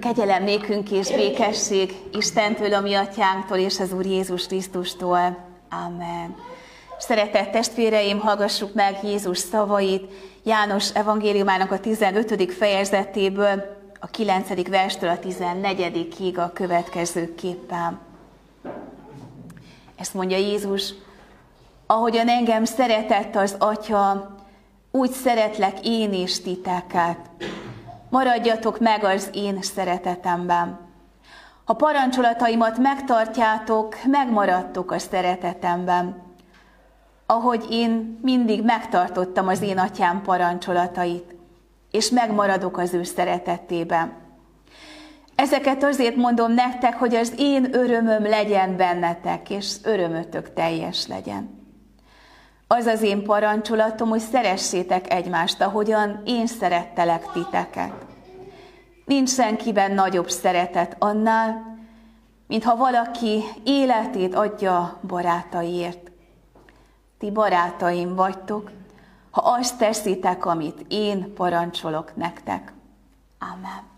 Kegyelem nékünk és békesség Istentől, a mi atyánktól és az Úr Jézus Krisztustól. Amen. Szeretett testvéreim, hallgassuk meg Jézus szavait János evangéliumának a 15. fejezetéből, a 9. verstől a 14. a következő képpen. Ezt mondja Jézus, ahogyan engem szeretett az Atya, úgy szeretlek én is titeket. Maradjatok meg az én szeretetemben. Ha parancsolataimat megtartjátok, megmaradtok a szeretetemben. Ahogy én mindig megtartottam az én atyám parancsolatait, és megmaradok az ő szeretetében. Ezeket azért mondom nektek, hogy az én örömöm legyen bennetek, és örömötök teljes legyen. Az az én parancsolatom, hogy szeressétek egymást, ahogyan én szerettelek titeket. Nincs senkiben nagyobb szeretet annál, mint ha valaki életét adja barátaiért. Ti barátaim vagytok, ha azt teszitek, amit én parancsolok nektek. Amen.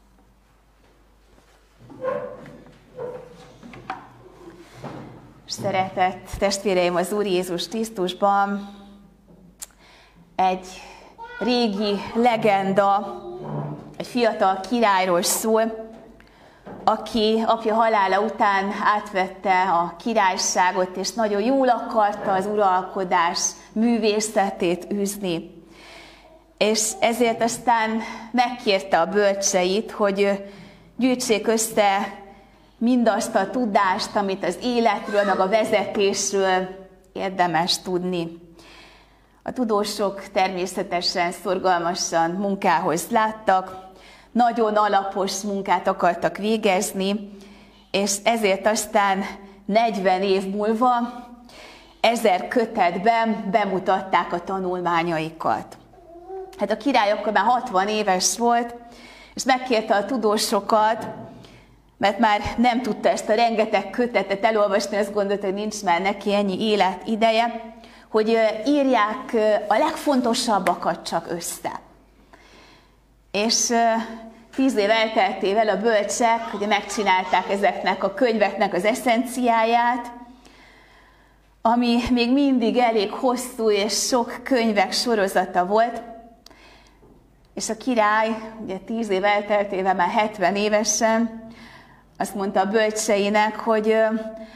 Szeretett testvéreim az Úr Jézus Krisztusban, egy régi legenda, egy fiatal királyról szól, aki apja halála után átvette a királyságot, és nagyon jól akarta az uralkodás művészetét űzni. És ezért aztán megkérte a bölcseit, hogy gyűjtsék össze mindazt a tudást, amit az életről, meg a vezetésről érdemes tudni. A tudósok természetesen szorgalmasan munkához láttak, nagyon alapos munkát akartak végezni, és ezért aztán 40 év múlva ezer kötetben bemutatták a tanulmányaikat. Hát a király akkor már 60 éves volt, és megkérte a tudósokat, mert már nem tudta ezt a rengeteg kötetet elolvasni, azt gondolta, hogy nincs már neki ennyi élet ideje, hogy írják a legfontosabbakat csak össze. És tíz év elteltével a bölcsek ugye megcsinálták ezeknek a könyveknek az eszenciáját, ami még mindig elég hosszú és sok könyvek sorozata volt, és a király, ugye tíz év elteltével már 70 évesen, azt mondta a bölcseinek, hogy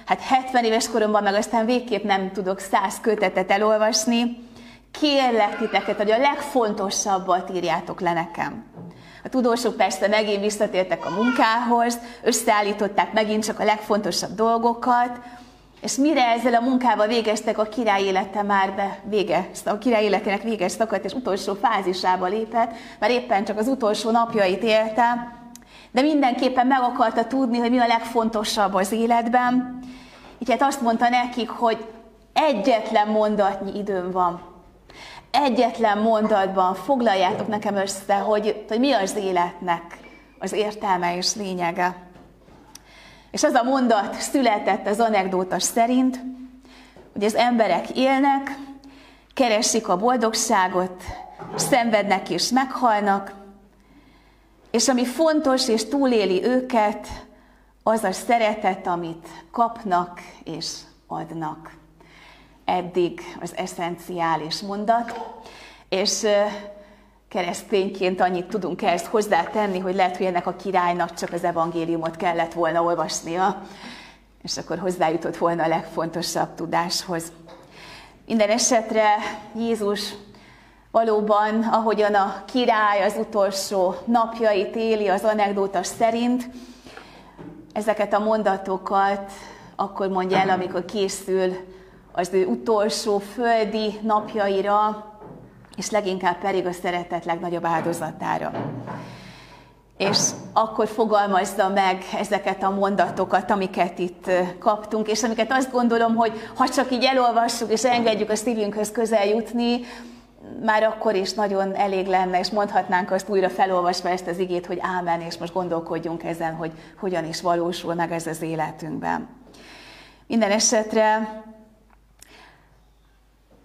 hát 70 éves koromban meg aztán végképp nem tudok száz kötetet elolvasni, kérlek titeket, hogy a legfontosabbat írjátok le nekem. A tudósok persze megint visszatértek a munkához, összeállították megint csak a legfontosabb dolgokat, és mire ezzel a munkával végeztek, a király élete már be vége, a király életének véges szakadt, és utolsó fázisába lépett, mert éppen csak az utolsó napjait élte, de mindenképpen meg akarta tudni, hogy mi a legfontosabb az életben. Így hát azt mondta nekik, hogy egyetlen mondatnyi időm van. Egyetlen mondatban foglaljátok nekem össze, hogy, hogy mi az életnek az értelme és lényege. És az a mondat született az anekdótas szerint, hogy az emberek élnek, keresik a boldogságot, szenvednek és meghalnak, és ami fontos és túléli őket, az a szeretet, amit kapnak és adnak. Eddig az eszenciális mondat, és keresztényként annyit tudunk ehhez hozzátenni, hogy lehet, hogy ennek a királynak csak az evangéliumot kellett volna olvasnia, és akkor hozzájutott volna a legfontosabb tudáshoz. Minden esetre Jézus valóban, ahogyan a király az utolsó napjait éli az anekdótas szerint, ezeket a mondatokat akkor mondja el, amikor készül az ő utolsó földi napjaira, és leginkább pedig a szeretet legnagyobb áldozatára. És akkor fogalmazza meg ezeket a mondatokat, amiket itt kaptunk, és amiket azt gondolom, hogy ha csak így elolvassuk és engedjük a szívünkhöz közel jutni, már akkor is nagyon elég lenne, és mondhatnánk azt újra felolvasva ezt az igét, hogy ámen, és most gondolkodjunk ezen, hogy hogyan is valósul meg ez az életünkben. Minden esetre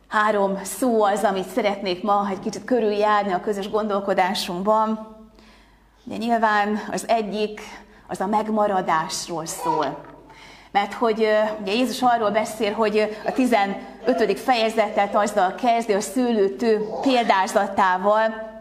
három szó az, amit szeretnék ma egy kicsit körüljárni a közös gondolkodásunkban. De nyilván az egyik az a megmaradásról szól. Mert hogy ugye Jézus arról beszél, hogy a 15. fejezetet azzal kezdi a szőlőtő példázatával,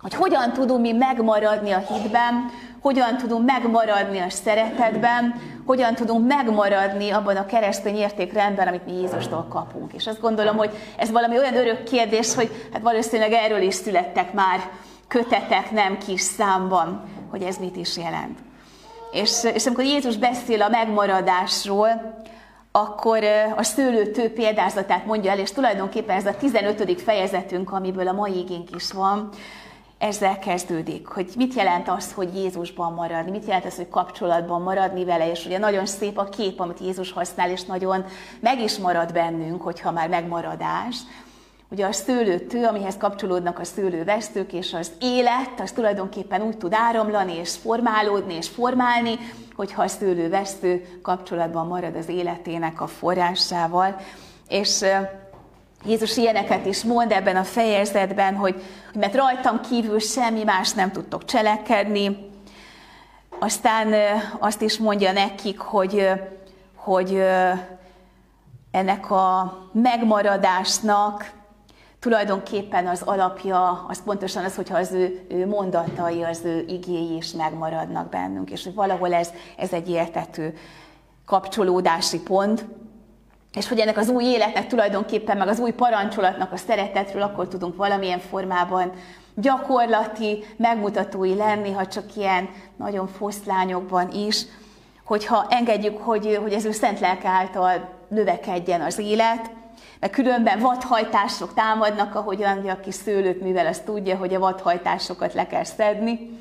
hogy hogyan tudunk mi megmaradni a hitben, hogyan tudunk megmaradni a szeretetben, hogyan tudunk megmaradni abban a keresztény értékrendben, amit mi Jézustól kapunk. És azt gondolom, hogy ez valami olyan örök kérdés, hogy hát valószínűleg erről is születtek már kötetek nem kis számban, hogy ez mit is jelent. És, és amikor Jézus beszél a megmaradásról, akkor a szőlőtő példázatát mondja el, és tulajdonképpen ez a 15. fejezetünk, amiből a mai igénk is van, ezzel kezdődik, hogy mit jelent az, hogy Jézusban maradni, mit jelent az, hogy kapcsolatban maradni vele, és ugye nagyon szép a kép, amit Jézus használ, és nagyon meg is marad bennünk, hogyha már megmaradás. Ugye a szőlőtő, amihez kapcsolódnak a szőlővesztők, és az élet, az tulajdonképpen úgy tud áramlani, és formálódni, és formálni, hogyha a szőlővesztő kapcsolatban marad az életének a forrásával. És Jézus ilyeneket is mond ebben a fejezetben, hogy, hogy mert rajtam kívül semmi más nem tudtok cselekedni. Aztán azt is mondja nekik, hogy, hogy ennek a megmaradásnak tulajdonképpen az alapja, az pontosan az, hogyha az ő, ő mondatai, az ő igéi is megmaradnak bennünk, és hogy valahol ez, ez egy értető kapcsolódási pont. És hogy ennek az új életnek tulajdonképpen, meg az új parancsolatnak a szeretetről akkor tudunk valamilyen formában gyakorlati megmutatói lenni, ha csak ilyen nagyon foszlányokban is, hogyha engedjük, hogy, hogy ez ő szent lelke által növekedjen az élet, mert különben vadhajtások támadnak, ahogyan aki szőlőt művel, azt tudja, hogy a vadhajtásokat le kell szedni,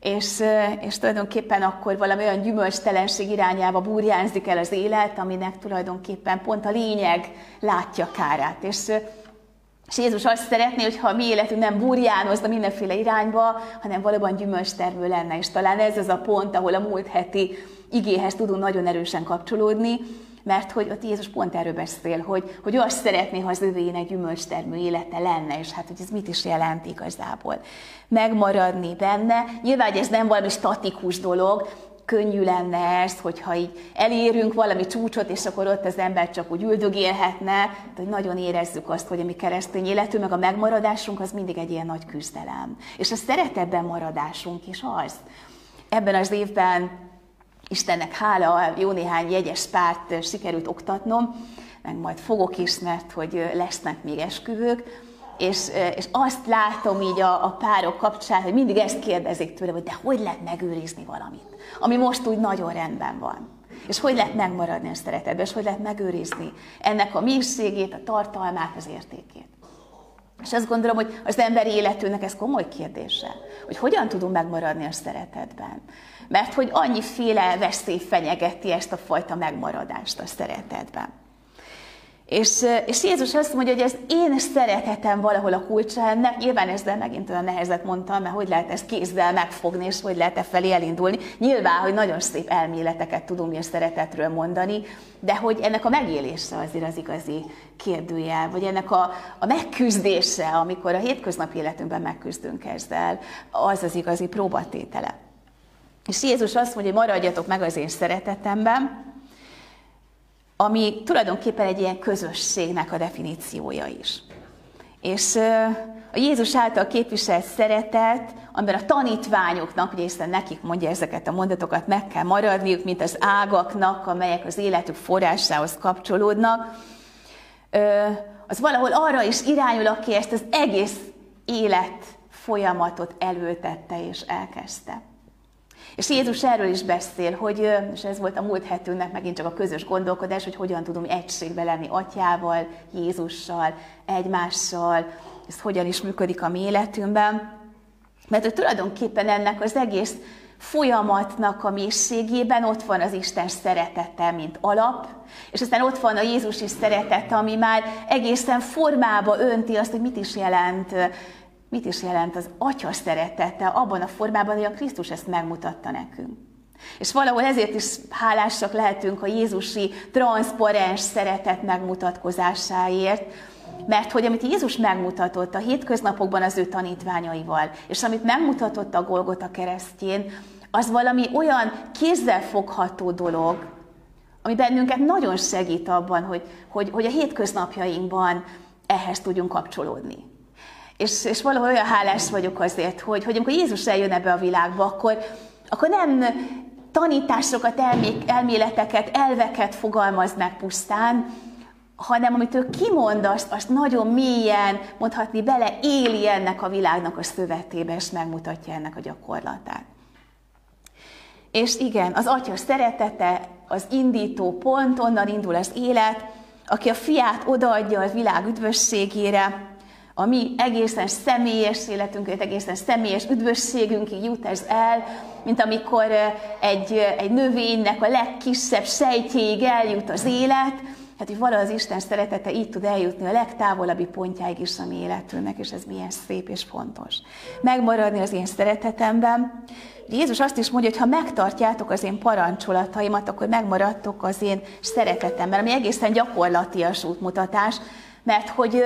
és, és tulajdonképpen akkor valami olyan gyümölcstelenség irányába burjánzik el az élet, aminek tulajdonképpen pont a lényeg látja kárát. És, és Jézus azt szeretné, hogyha a mi életünk nem burjánozna mindenféle irányba, hanem valóban gyümölcstermő lenne. És talán ez az a pont, ahol a múlt heti igéhez tudunk nagyon erősen kapcsolódni, mert hogy ott Jézus pont erről beszél, hogy, hogy azt szeretné, ha az övének gyümölcstermő élete lenne, és hát hogy ez mit is jelent igazából. Megmaradni benne. Nyilván, hogy ez nem valami statikus dolog, könnyű lenne ez, hogyha így elérünk valami csúcsot, és akkor ott az ember csak úgy üldögélhetne, de hogy nagyon érezzük azt, hogy a mi keresztény életünk, meg a megmaradásunk az mindig egy ilyen nagy küzdelem. És a szeretetben maradásunk is az. Ebben az évben Istennek hála, jó néhány jegyes párt sikerült oktatnom, meg majd fogok is, mert hogy lesznek még esküvők, és, és azt látom így a, a párok kapcsán, hogy mindig ezt kérdezik tőle, hogy de hogy lehet megőrizni valamit, ami most úgy nagyon rendben van. És hogy lehet megmaradni a szeretetben, és hogy lehet megőrizni ennek a mélységét, a tartalmát, az értékét. És azt gondolom, hogy az emberi életünknek ez komoly kérdése, hogy hogyan tudunk megmaradni a szeretetben. Mert hogy annyiféle veszély fenyegeti ezt a fajta megmaradást a szeretetben. És, és Jézus azt mondja, hogy ez én szeretetem valahol a kulcsa ennek. Nyilván ezzel megint olyan nehezet mondtam, mert hogy lehet ezt kézzel megfogni, és hogy lehet e felé elindulni. Nyilván, hogy nagyon szép elméleteket tudunk a szeretetről mondani, de hogy ennek a megélése azért az igazi kérdőjel, vagy ennek a, a megküzdése, amikor a hétköznapi életünkben megküzdünk ezzel, az az igazi próbatétele. És Jézus azt mondja, hogy maradjatok meg az én szeretetemben, ami tulajdonképpen egy ilyen közösségnek a definíciója is. És a Jézus által képviselt szeretet, amiben a tanítványoknak, ugye hiszen nekik mondja ezeket a mondatokat, meg kell maradniuk, mint az ágaknak, amelyek az életük forrásához kapcsolódnak, az valahol arra is irányul, aki ezt az egész élet folyamatot elültette és elkezdte. És Jézus erről is beszél, hogy, és ez volt a múlt hetünknek megint csak a közös gondolkodás, hogy hogyan tudunk egységbe lenni atyával, Jézussal, egymással, ez hogyan is működik a mi életünkben. Mert hogy tulajdonképpen ennek az egész folyamatnak a mélységében ott van az Isten szeretete, mint alap, és aztán ott van a Jézusi szeretete, ami már egészen formába önti azt, hogy mit is jelent mit is jelent az Atya szeretete abban a formában, hogy a Krisztus ezt megmutatta nekünk. És valahol ezért is hálásak lehetünk a Jézusi transzparens szeretet megmutatkozásáért, Mert hogy amit Jézus megmutatott a hétköznapokban az ő tanítványaival, és amit megmutatott a Golgota keresztjén, az valami olyan kézzelfogható dolog, ami bennünket nagyon segít abban, hogy, hogy, hogy a hétköznapjainkban ehhez tudjunk kapcsolódni. És, és valahol olyan hálás vagyok azért, hogy, hogy amikor Jézus eljön ebbe a világba, akkor, akkor nem tanításokat, elméleteket, elveket fogalmaz meg pusztán, hanem amit ő kimond, azt, azt nagyon mélyen, mondhatni bele, éli ennek a világnak a szövetébe, és megmutatja ennek a gyakorlatát. És igen, az Atya szeretete, az indító pont, onnan indul az élet, aki a fiát odaadja a világ üdvösségére, a mi egészen személyes életünket, egészen személyes üdvösségünkig jut ez el, mint amikor egy, egy növénynek a legkisebb sejtjéig eljut az élet, hát hogy valahogy az Isten szeretete így tud eljutni a legtávolabbi pontjáig is a mi életünknek, és ez milyen szép és fontos. Megmaradni az én szeretetemben. Jézus azt is mondja, hogy ha megtartjátok az én parancsolataimat, akkor megmaradtok az én szeretetemben, ami egészen gyakorlatias útmutatás, mert hogy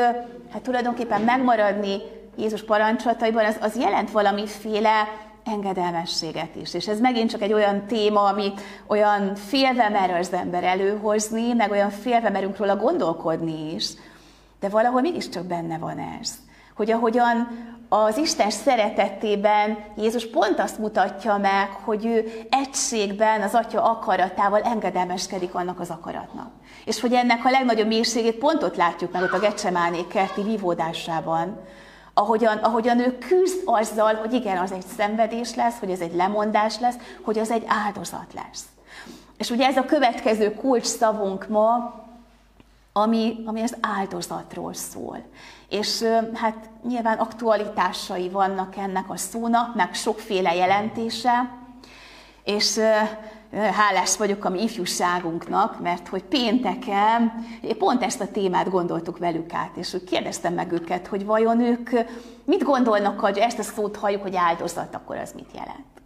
hát tulajdonképpen megmaradni Jézus parancsolataiban, az, az jelent valamiféle engedelmességet is. És ez megint csak egy olyan téma, ami olyan félve mer az ember előhozni, meg olyan félve merünk róla gondolkodni is, de valahol mégiscsak benne van ez. Hogy ahogyan az Isten szeretetében Jézus pont azt mutatja meg, hogy ő egységben az Atya akaratával engedelmeskedik annak az akaratnak. És hogy ennek a legnagyobb mélységét pont ott látjuk meg ott a Gecsemáné kerti vívódásában, ahogyan, ahogyan ő küzd azzal, hogy igen, az egy szenvedés lesz, hogy ez egy lemondás lesz, hogy az egy áldozat lesz. És ugye ez a következő kulcs szavunk ma, ami, ami az áldozatról szól. És hát nyilván aktualitásai vannak ennek a szónak, meg sokféle jelentése, és hálás vagyok a mi ifjúságunknak, mert hogy pénteken pont ezt a témát gondoltuk velük át, és kérdeztem meg őket, hogy vajon ők mit gondolnak, hogy ezt a szót halljuk, hogy áldozat, akkor az mit jelent.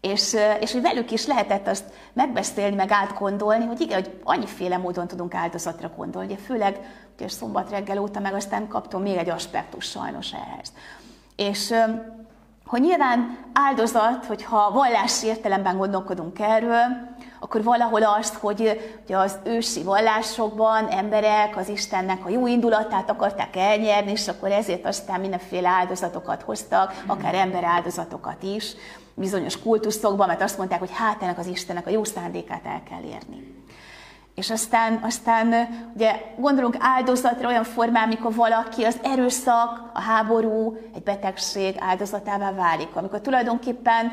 És, és hogy velük is lehetett azt megbeszélni, meg átgondolni, hogy igen, hogy annyiféle módon tudunk áldozatra gondolni, ugye főleg ugye szombat reggel óta, meg aztán kaptam még egy aspektus sajnos ehhez. És hogy nyilván áldozat, hogyha vallási értelemben gondolkodunk erről, akkor valahol azt, hogy, hogy az ősi vallásokban emberek az Istennek a jó indulatát akarták elnyerni, és akkor ezért aztán mindenféle áldozatokat hoztak, akár ember áldozatokat is, bizonyos kultuszokban, mert azt mondták, hogy hát ennek az Istennek a jó szándékát el kell érni. És aztán, aztán ugye gondolunk áldozatra olyan formán, amikor valaki az erőszak, a háború, egy betegség áldozatává válik. Amikor tulajdonképpen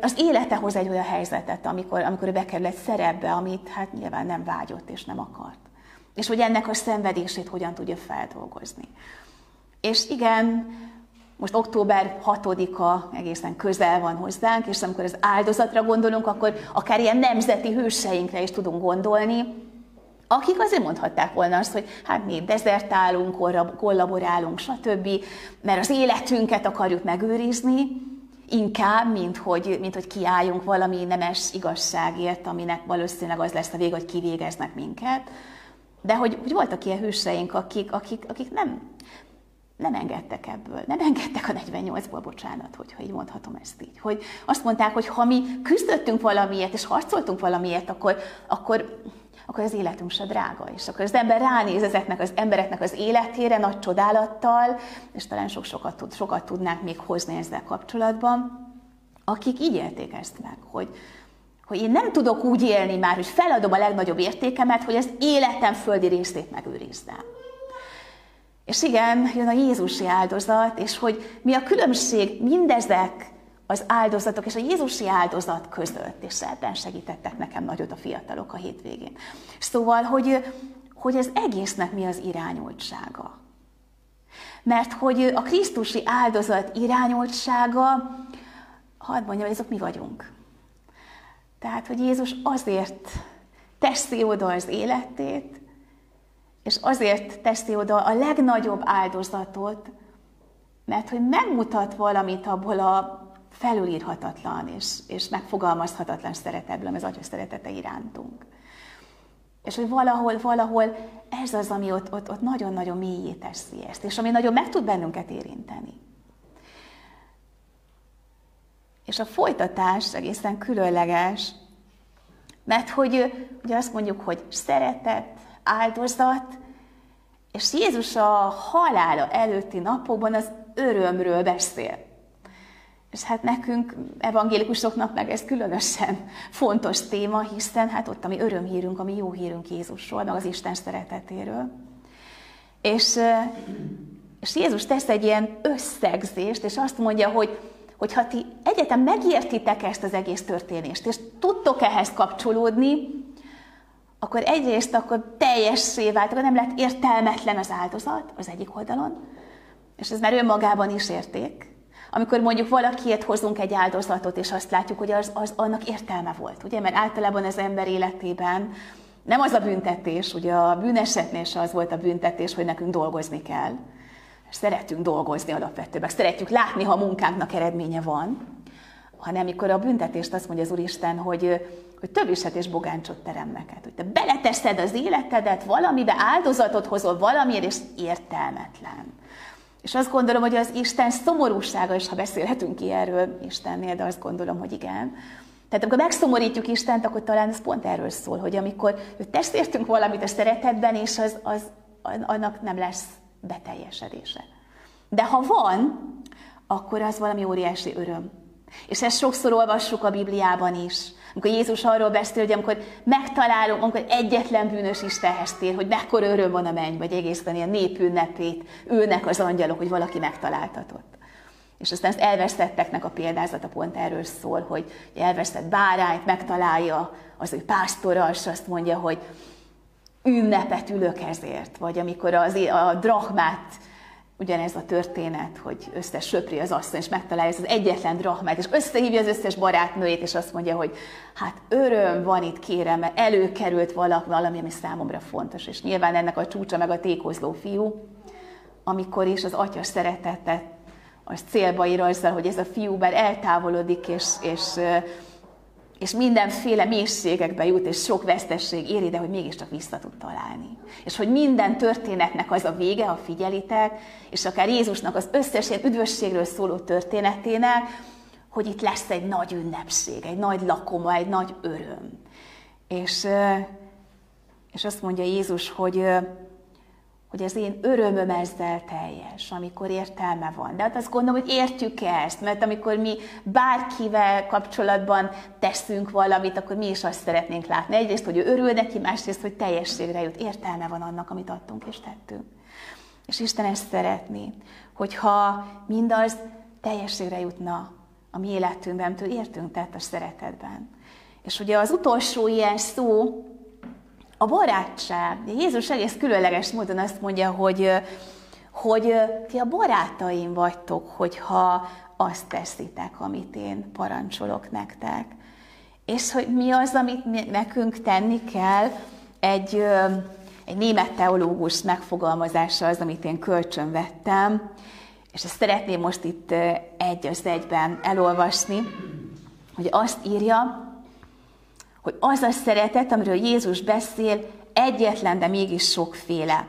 az élete hoz egy olyan helyzetet, amikor, amikor ő bekerül egy szerepbe, amit hát nyilván nem vágyott és nem akart. És hogy ennek a szenvedését hogyan tudja feldolgozni. És igen, most október 6-a egészen közel van hozzánk, és amikor az áldozatra gondolunk, akkor akár ilyen nemzeti hőseinkre is tudunk gondolni, akik azért mondhatták volna azt, hogy hát mi dezertálunk, kollaborálunk, stb., mert az életünket akarjuk megőrizni, inkább, mint hogy, mint hogy kiálljunk valami nemes igazságért, aminek valószínűleg az lesz a vége, hogy kivégeznek minket. De hogy, hogy voltak ilyen hőseink, akik, akik, akik nem, nem engedtek ebből, nem engedtek a 48-ból, bocsánat, hogyha így mondhatom ezt így. Hogy azt mondták, hogy ha mi küzdöttünk valamiért, és harcoltunk valamiért, akkor, akkor, akkor az életünk se drága. És akkor az ember ránéz ezeknek az embereknek az életére nagy csodálattal, és talán sok, sokat, tud, sokat tudnánk még hozni ezzel kapcsolatban, akik így élték ezt meg, hogy, hogy én nem tudok úgy élni már, hogy feladom a legnagyobb értékemet, hogy az életem földi részét megőrizzem. És igen, jön a Jézusi áldozat, és hogy mi a különbség mindezek az áldozatok és a Jézusi áldozat között, és ebben segítettek nekem nagyot a fiatalok a hétvégén. Szóval, hogy, hogy ez egésznek mi az irányultsága. Mert hogy a Krisztusi áldozat irányultsága, hadd mondjam, hogy azok mi vagyunk. Tehát, hogy Jézus azért teszi oda az életét, és azért teszi oda a legnagyobb áldozatot, mert hogy megmutat valamit abból a felülírhatatlan és, és megfogalmazhatatlan szeretetből, az Atya szeretete irántunk. És hogy valahol, valahol ez az, ami ott, ott, ott nagyon-nagyon mélyé teszi ezt, és ami nagyon meg tud bennünket érinteni. És a folytatás egészen különleges, mert hogy ugye azt mondjuk, hogy szeretet, áldozat, és Jézus a halála előtti napokban az örömről beszél. És hát nekünk, evangélikusoknak meg ez különösen fontos téma, hiszen hát ott a mi örömhírünk, a mi jó hírünk Jézusról, meg az Isten szeretetéről. És, és Jézus tesz egy ilyen összegzést, és azt mondja, hogy, hogy ha ti egyetem megértitek ezt az egész történést, és tudtok ehhez kapcsolódni, akkor egyrészt akkor teljessé vált, akkor nem lett értelmetlen az áldozat az egyik oldalon, és ez már önmagában is érték, amikor mondjuk valakiért hozunk egy áldozatot, és azt látjuk, hogy az, az annak értelme volt, ugye? Mert általában az ember életében nem az a büntetés, ugye a bűnesetnél se az volt a büntetés, hogy nekünk dolgozni kell. Szeretünk dolgozni alapvetően, szeretjük látni, ha a munkánknak eredménye van, hanem amikor a büntetést azt mondja az Úristen, hogy, hogy több iset és bogáncsot terem neked. Hogy te beleteszed az életedet valamibe, áldozatot hozol valamiért, és értelmetlen. És azt gondolom, hogy az Isten szomorúsága is, ha beszélhetünk ki erről Istennél, de azt gondolom, hogy igen. Tehát amikor megszomorítjuk Istent, akkor talán ez pont erről szól, hogy amikor ő tesz értünk valamit a szeretetben, és az, az, annak nem lesz beteljesedése. De ha van, akkor az valami óriási öröm. És ezt sokszor olvassuk a Bibliában is. Amikor Jézus arról beszél, hogy amikor megtalálunk, amikor egyetlen bűnös Istenhez tér, hogy mekkora öröm van a menny, vagy egészen ilyen népünnepét ülnek az angyalok, hogy valaki megtaláltatott. És aztán az elvesztetteknek a példázata pont erről szól, hogy elvesztett bárányt megtalálja az ő pásztora, és azt mondja, hogy ünnepet ülök ezért. Vagy amikor az, a drachmát ugyanez a történet, hogy összesöpri az asszony, és megtalálja ezt az egyetlen drachmát, és összehívja az összes barátnőjét, és azt mondja, hogy hát öröm van itt, kérem, mert előkerült valami, ami számomra fontos. És nyilván ennek a csúcsa meg a tékozló fiú, amikor is az atya szeretetet az célba ír azzal, hogy ez a fiú bár eltávolodik, és, és és mindenféle mélységekbe jut, és sok vesztesség éri, de hogy mégiscsak vissza tud találni. És hogy minden történetnek az a vége, ha figyelitek, és akár Jézusnak az összes ilyen üdvösségről szóló történetének, hogy itt lesz egy nagy ünnepség, egy nagy lakoma, egy nagy öröm. És, és azt mondja Jézus, hogy hogy az én örömöm ezzel teljes, amikor értelme van. De hát azt gondolom, hogy értjük ezt, mert amikor mi bárkivel kapcsolatban teszünk valamit, akkor mi is azt szeretnénk látni. Egyrészt, hogy ő örül neki, másrészt, hogy teljességre jut, értelme van annak, amit adtunk és tettünk. És Isten ezt szeretné, hogyha mindaz teljességre jutna a mi életünkben, től értünk tett a szeretetben. És ugye az utolsó ilyen szó, a barátság. Jézus egész különleges módon azt mondja, hogy, hogy ti a barátaim vagytok, hogyha azt teszitek, amit én parancsolok nektek. És hogy mi az, amit nekünk tenni kell, egy, egy német teológus megfogalmazása az, amit én kölcsön vettem, és ezt szeretném most itt egy az egyben elolvasni, hogy azt írja, hogy az a szeretet, amiről Jézus beszél, egyetlen, de mégis sokféle.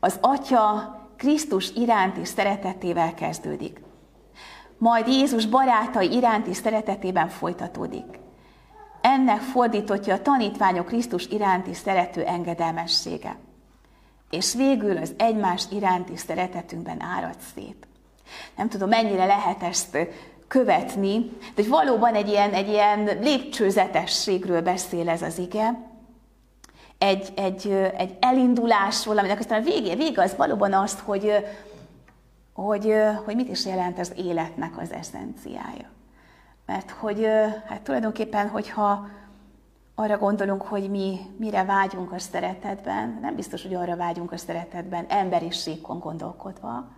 Az Atya Krisztus iránti szeretetével kezdődik. Majd Jézus barátai iránti szeretetében folytatódik. Ennek fordítottja a tanítványok Krisztus iránti szerető engedelmessége. És végül az egymás iránti szeretetünkben árad szét. Nem tudom, mennyire lehet ezt követni, de hogy valóban egy ilyen, egy ilyen lépcsőzetességről beszél ez az ige, egy, egy, egy elindulásról, aminek aztán a vége, vége az valóban azt, hogy, hogy, hogy mit is jelent az életnek az eszenciája. Mert hogy hát tulajdonképpen, hogyha arra gondolunk, hogy mi mire vágyunk a szeretetben, nem biztos, hogy arra vágyunk a szeretetben, emberiségkon gondolkodva,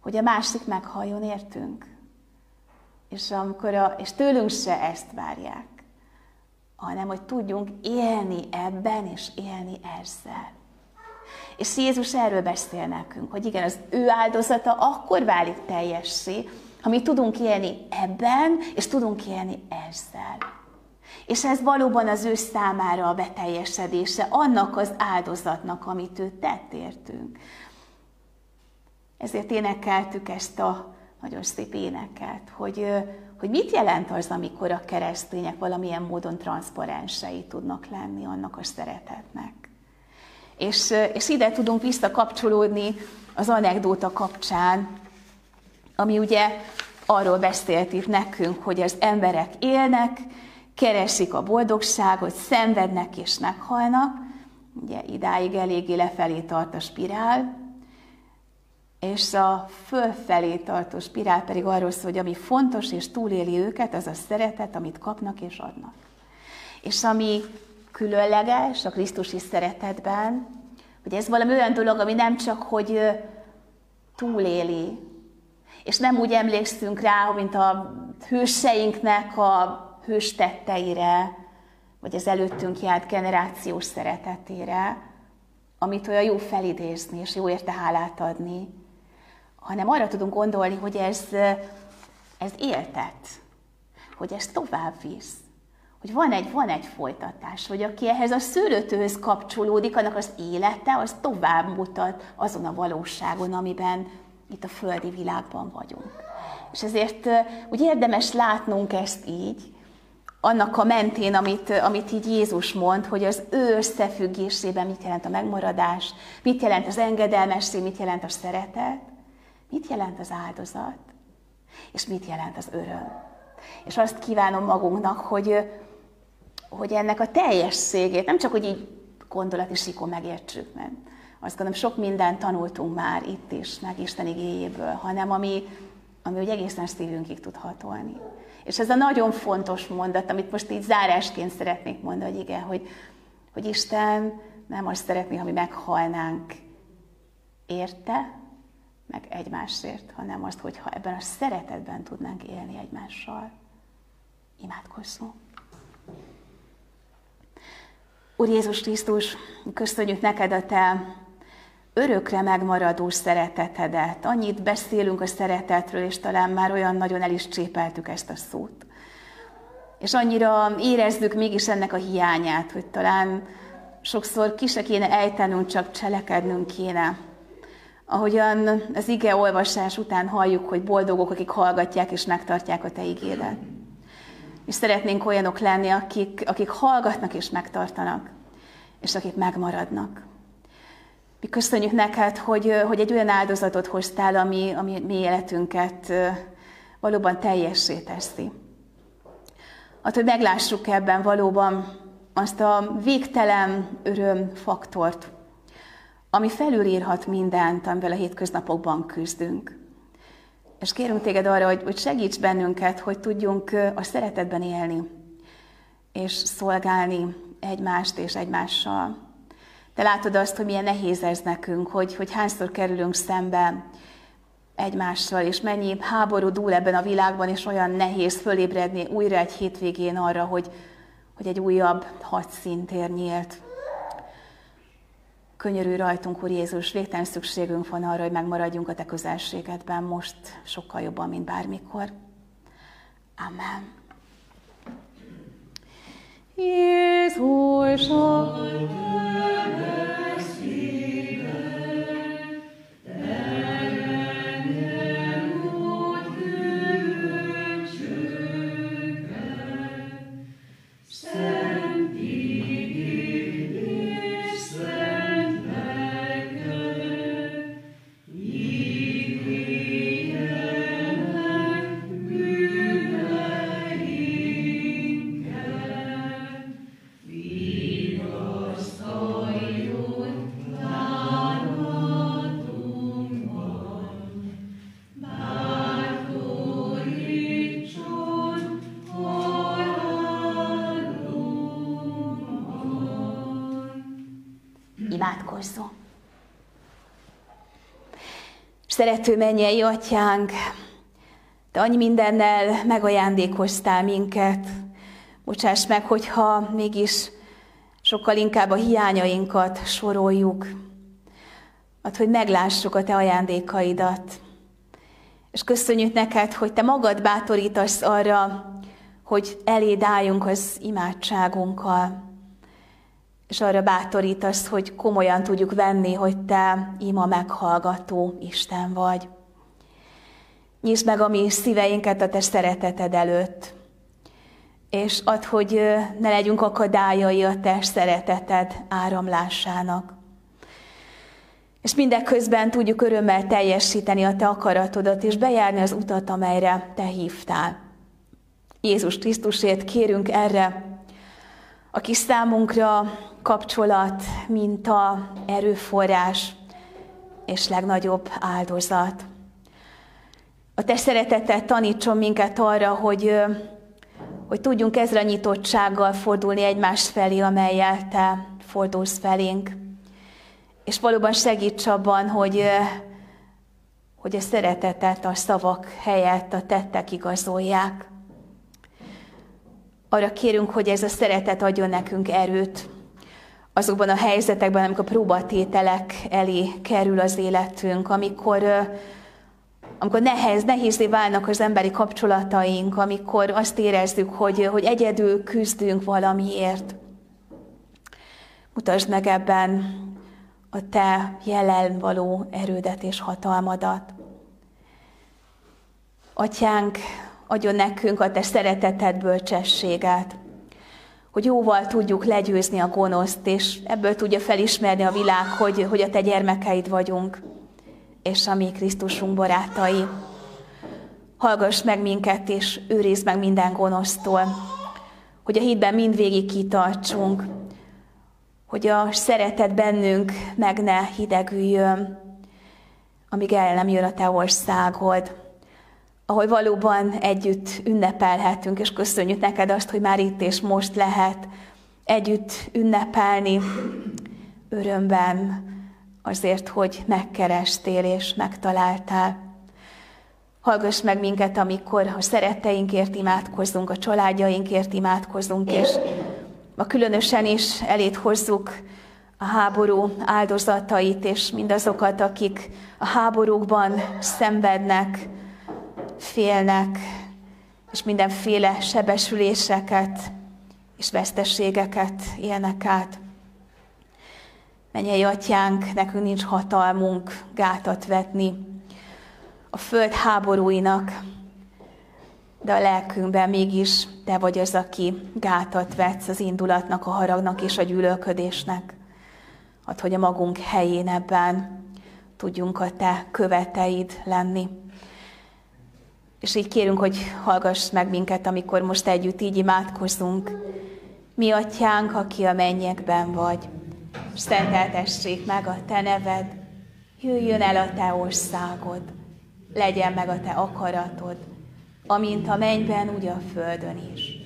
hogy a másik meghalljon értünk, és, amikor a, és tőlünk se ezt várják, hanem hogy tudjunk élni ebben, és élni ezzel. És Jézus erről beszél nekünk, hogy igen, az ő áldozata akkor válik teljessé, ha mi tudunk élni ebben, és tudunk élni ezzel. És ez valóban az ő számára a beteljesedése, annak az áldozatnak, amit ő tett értünk. Ezért énekeltük ezt a nagyon szép éneket, hogy, hogy mit jelent az, amikor a keresztények valamilyen módon transzparensei tudnak lenni annak a szeretetnek. És, és ide tudunk visszakapcsolódni az anekdóta kapcsán, ami ugye arról beszélt itt nekünk, hogy az emberek élnek, keresik a boldogságot, szenvednek és meghalnak. Ugye idáig eléggé lefelé tart a spirál, és a fölfelé tartó spirál pedig arról szól, hogy ami fontos és túléli őket, az a szeretet, amit kapnak és adnak. És ami különleges a Krisztusi szeretetben, hogy ez valami olyan dolog, ami nem csak, hogy túléli, és nem úgy emlékszünk rá, mint a hőseinknek a hős tetteire, vagy az előttünk járt generációs szeretetére, amit olyan jó felidézni, és jó érte hálát adni, hanem arra tudunk gondolni, hogy ez, ez éltet, hogy ez tovább visz, hogy van egy, van egy folytatás, hogy aki ehhez a szőlőtőhöz kapcsolódik, annak az élete, az tovább mutat azon a valóságon, amiben itt a földi világban vagyunk. És ezért úgy érdemes látnunk ezt így, annak a mentén, amit, amit így Jézus mond, hogy az ő összefüggésében mit jelent a megmaradás, mit jelent az engedelmesség, mit jelent a szeretet, mit jelent az áldozat, és mit jelent az öröm. És azt kívánom magunknak, hogy, hogy ennek a teljességét, nem csak, hogy így gondolati síkon megértsük, mert azt gondolom, sok mindent tanultunk már itt is, meg Isten igényéből, hanem ami, ami úgy egészen szívünkig tud hatolni. És ez a nagyon fontos mondat, amit most így zárásként szeretnék mondani, hogy igen, hogy, hogy Isten nem azt szeretné, ha mi meghalnánk érte, meg egymásért, hanem azt, hogyha ebben a szeretetben tudnánk élni egymással. Imádkozzunk! Úr Jézus Krisztus, köszönjük neked a te örökre megmaradó szeretetedet. Annyit beszélünk a szeretetről, és talán már olyan nagyon el is csépeltük ezt a szót. És annyira érezzük mégis ennek a hiányát, hogy talán sokszor ki se kéne ejtenünk, csak cselekednünk kéne. Ahogyan az ige olvasás után halljuk, hogy boldogok, akik hallgatják és megtartják a te igédet. És szeretnénk olyanok lenni, akik, akik hallgatnak és megtartanak, és akik megmaradnak. Mi köszönjük neked, hogy, hogy egy olyan áldozatot hoztál, ami, ami mi életünket valóban teljessé teszi. Hát, hogy meglássuk ebben valóban azt a végtelen öröm faktort, ami felülírhat mindent, amivel a hétköznapokban küzdünk. És kérünk téged arra, hogy, hogy segíts bennünket, hogy tudjunk a szeretetben élni, és szolgálni egymást és egymással. Te látod azt, hogy milyen nehéz ez nekünk, hogy, hogy hányszor kerülünk szembe egymással, és mennyi háború dúl ebben a világban, és olyan nehéz fölébredni újra egy hétvégén arra, hogy, hogy egy újabb hadszintér nyílt. Könyörű rajtunk, Úr Jézus, végtelen szükségünk van arra, hogy megmaradjunk a Te közelségedben most sokkal jobban, mint bármikor. Amen. Jézus, imádkozzon. Szerető mennyei atyánk, te annyi mindennel megajándékoztál minket. Bocsáss meg, hogyha mégis sokkal inkább a hiányainkat soroljuk. Ad, hogy meglássuk a te ajándékaidat. És köszönjük neked, hogy te magad bátorítasz arra, hogy eléd álljunk az imádságunkkal, és arra bátorítasz, hogy komolyan tudjuk venni, hogy Te ima meghallgató Isten vagy. Nyisd meg a mi szíveinket a Te szereteted előtt, és add, hogy ne legyünk akadályai a Te szereteted áramlásának. És mindeközben tudjuk örömmel teljesíteni a Te akaratodat, és bejárni az utat, amelyre Te hívtál. Jézus Krisztusért kérünk erre, aki számunkra kapcsolat, minta, erőforrás és legnagyobb áldozat. A te szeretetet tanítson minket arra, hogy, hogy tudjunk ezre a nyitottsággal fordulni egymás felé, amelyel te fordulsz felénk. És valóban segíts abban, hogy, hogy a szeretetet a szavak helyett a tettek igazolják. Arra kérünk, hogy ez a szeretet adjon nekünk erőt azokban a helyzetekben, amikor próbatételek elé kerül az életünk, amikor, amikor nehéz, nehézé válnak az emberi kapcsolataink, amikor azt érezzük, hogy, hogy egyedül küzdünk valamiért. Mutasd meg ebben a te jelen való erődet és hatalmadat. Atyánk, adjon nekünk a te szereteted bölcsességet, hogy jóval tudjuk legyőzni a gonoszt, és ebből tudja felismerni a világ, hogy, hogy a te gyermekeid vagyunk, és a mi Krisztusunk barátai. Hallgass meg minket, és őrizd meg minden gonosztól, hogy a hitben mindvégig kitartsunk, hogy a szeretet bennünk meg ne hidegüljön, amíg el nem jön a te országod ahol valóban együtt ünnepelhetünk, és köszönjük neked azt, hogy már itt és most lehet együtt ünnepelni örömben azért, hogy megkerestél és megtaláltál. Hallgass meg minket, amikor a szeretteinkért imádkozunk, a családjainkért imádkozunk, és ma különösen is elét hozzuk a háború áldozatait, és mindazokat, akik a háborúkban szenvednek, félnek, és mindenféle sebesüléseket és veszteségeket élnek át. Menjei atyánk, nekünk nincs hatalmunk gátat vetni a föld háborúinak, de a lelkünkben mégis te vagy az, aki gátat vetsz az indulatnak, a haragnak és a gyűlölködésnek. Add, hogy a magunk helyén ebben tudjunk a te követeid lenni. És így kérünk, hogy hallgass meg minket, amikor most együtt így imádkozunk. Mi atyánk, aki a mennyekben vagy, szenteltessék meg a te neved, jöjjön el a te országod, legyen meg a te akaratod, amint a mennyben, úgy a földön is.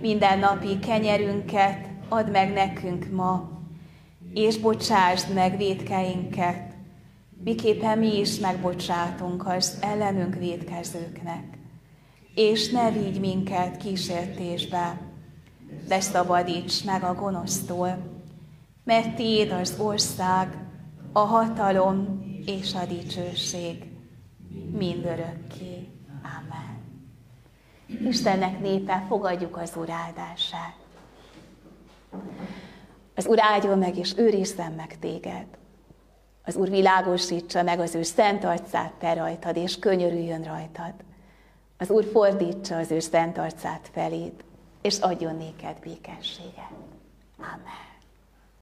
Minden napi kenyerünket add meg nekünk ma, és bocsásd meg védkeinket, miképpen mi is megbocsátunk az ellenünk védkezőknek. És ne vigy minket kísértésbe, de szabadíts meg a gonosztól, mert Tiéd az ország, a hatalom és a dicsőség mindörökké. Amen. Istennek népe, fogadjuk az Úr áldását. Az Úr áldjon meg és őrizzen meg téged. Az Úr világosítsa meg az ő szent arcát te rajtad, és könyörüljön rajtad. Az Úr fordítsa az ő szent arcát feléd, és adjon néked békességet. Amen.